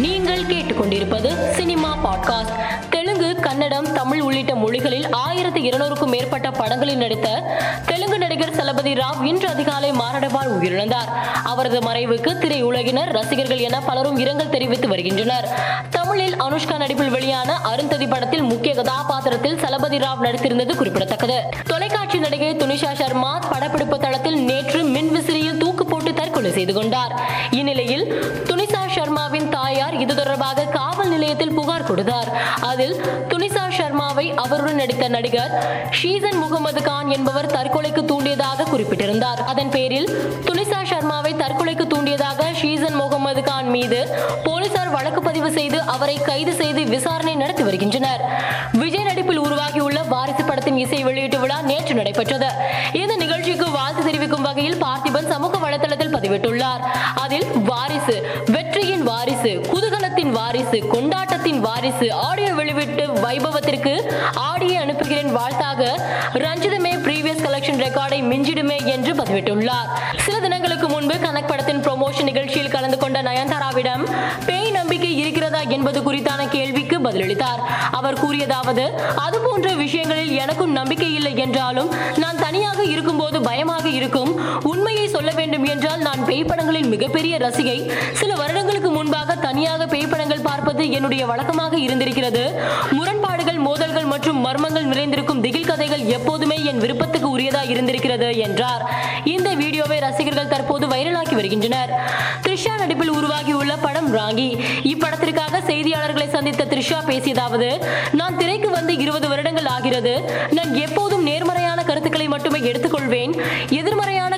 நீங்கள் கேட்டுக்கொண்டிருப்பது cinema podcast. Telugu Kannada Tamil உள்ளிட்ட மொழிகளில் ஆயிரத்தி இருநூறுக்கும் மேற்பட்ட படங்களில் நடித்த தெலுங்கு நடிகர் சலபதி ராவ் இன்று அதிகாலை மாரடைப்பால் உயிரிழந்தார். அவரது மறைவுக்கு திரையுலகினர் ரசிகர்கள் என பலரும் இரங்கல் தெரிவித்து வருகின்றனர். தமிழில் அனுஷ்கா நடிப்பில் வெளியான அருந்ததி படத்தில் முக்கிய கதாபாத்திரத்தில் சலபதி ராவ் நடித்திருந்தது குறிப்பிடத்தக்கது. தொலைக்காட்சி நடிகை துனிஷா சர்மா படப்பிடிப்பு தளத்தில் நேற்று மின்விசிறியில் தூக்கு போட்டு தற்கொலை செய்து கொண்டார். இந்நிலையில் தாயார் இது தொடர்பாக காவல் நிலையத்தில் புகார் கொடுத்தார். அதில் துனிசா சர்மாவை அவருடன் நடித்த நடிகர் ஷீசன் முகமது கான் என்பவர் தற்கொலைக்கு தூண்டியதாக குறிப்பிட்டிருந்தார். அதன் பேரில் துனிசா சர்மாவை தற்கொலைக்கு தூண்டியதாக ஷீசன் முகமது கான் மீது போலீசார் வழக்கு பதிவு செய்து அவரை கைது செய்து விசாரணை நடத்தி வருகின்றனர். விஜய் நடிப்பில் உருவாகியுள்ள வாரிசு படத்தின் இசை வெளியீட்டு விழா நேற்று நடைபெற்றது. இந்த நிகழ்ச்சிக்கு வாழ்த்து தெரிவிக்கும் வகையில் பார்த்திபன் சமூக வலைதளத்தில் பதிவிட்டுள்ளார். அதில் வாரிசு வாரிசு. குதூகலத்தின் வாரிசு கொண்டாட்டத்தின் வாரிசு. ஆடியோ வெளிவிட்டு வைபவத்திற்கு ஆடியை அனுப்புகிறேன் வாழ்த்தாக ரஞ்சிதமே பிரீவியஸ் கலெக்ஷன் ரெக்கார்டை மிஞ்சிடுமே என்று பதிவிட்டுள்ளார். சில தினங்களுக்கு முன்பு கனக் படத்தின் ப்ரொமோஷன் நிகழ்ச்சியில் கலந்து கொண்ட நயன்தாராவிடம் பேய் நம்பிக்கை இருக்கிறதா என்பது குறித்தான கேள்விக்கு பதிலளித்தார். அவர் கூறியதாவது அது போன்ற விஷயங்களில் எனக்கும் நம்பிக்கை இல்லை என்றாலும் நான் தனியாக இருக்கும்போது பயமாக இருக்கும். உண்மையை சொல்ல வேண்டும் என்றால் நான் பேய் படங்களின் மிகப்பெரிய ரசிகை. சில வருடங்களுக்கு முன்பாக தனியாக பேய் படங்கள் பார்ப்பது என்னுடைய வழக்கமாக இருந்திருக்கிறது. முரண்பாடுகள் மோதல்கள் மற்றும் மர்மங்கள் நிறைந்திருக்கும் திகில் கதைகள் எப்போதுமே என் விருப்பத்துக்கு உரியதா இருந்திருக்கிறது என்றார். இந்த வீடியோவை ரசிகர்கள் தற்போது வைரலாக்கி வருகின்றனர். த்ரிஷா நடிப்பில் உருவாகியுள்ள படம் ராங்கி. இப்படத்திற்காக செய்தியாளர்களை சந்தித்த த்ரிஷா பேசியதாவது நான் திரைக்கு வந்து இருபது வருடங்கள் ஆகிறது. நான் எப்போதும் நேர்மறையான கருத்துக்களை மட்டுமே எடுத்துக்கொள்வேன். எதிர்மறையான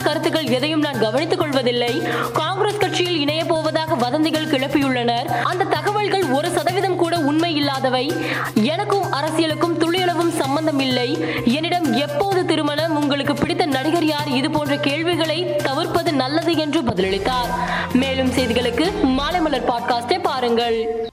எதையும் நான் கவனித்துக் கொள்வதில்லை. காங்கிரஸ் கட்சியில் இணைய போவதாக வதந்திகள் கிளப்பியுள்ளனர். அந்த தகவல்கள் ஒரு சதவீதம் கூட உண்மை இல்லாதவை. எனக்கும் அரசியலுக்கும் துளியளவும் சம்பந்தம் இல்லை. என்னிடம் எப்போது திருமணம்? உங்களுக்கு பிடித்த நடிகர் யார்? இது போன்ற கேள்விகளை தவிர்ப்பது நல்லது என்று பதிலளித்தார். மேலும் செய்திகளுக்கு மாலை மலர் பாட்காஸ்டை பாருங்கள்.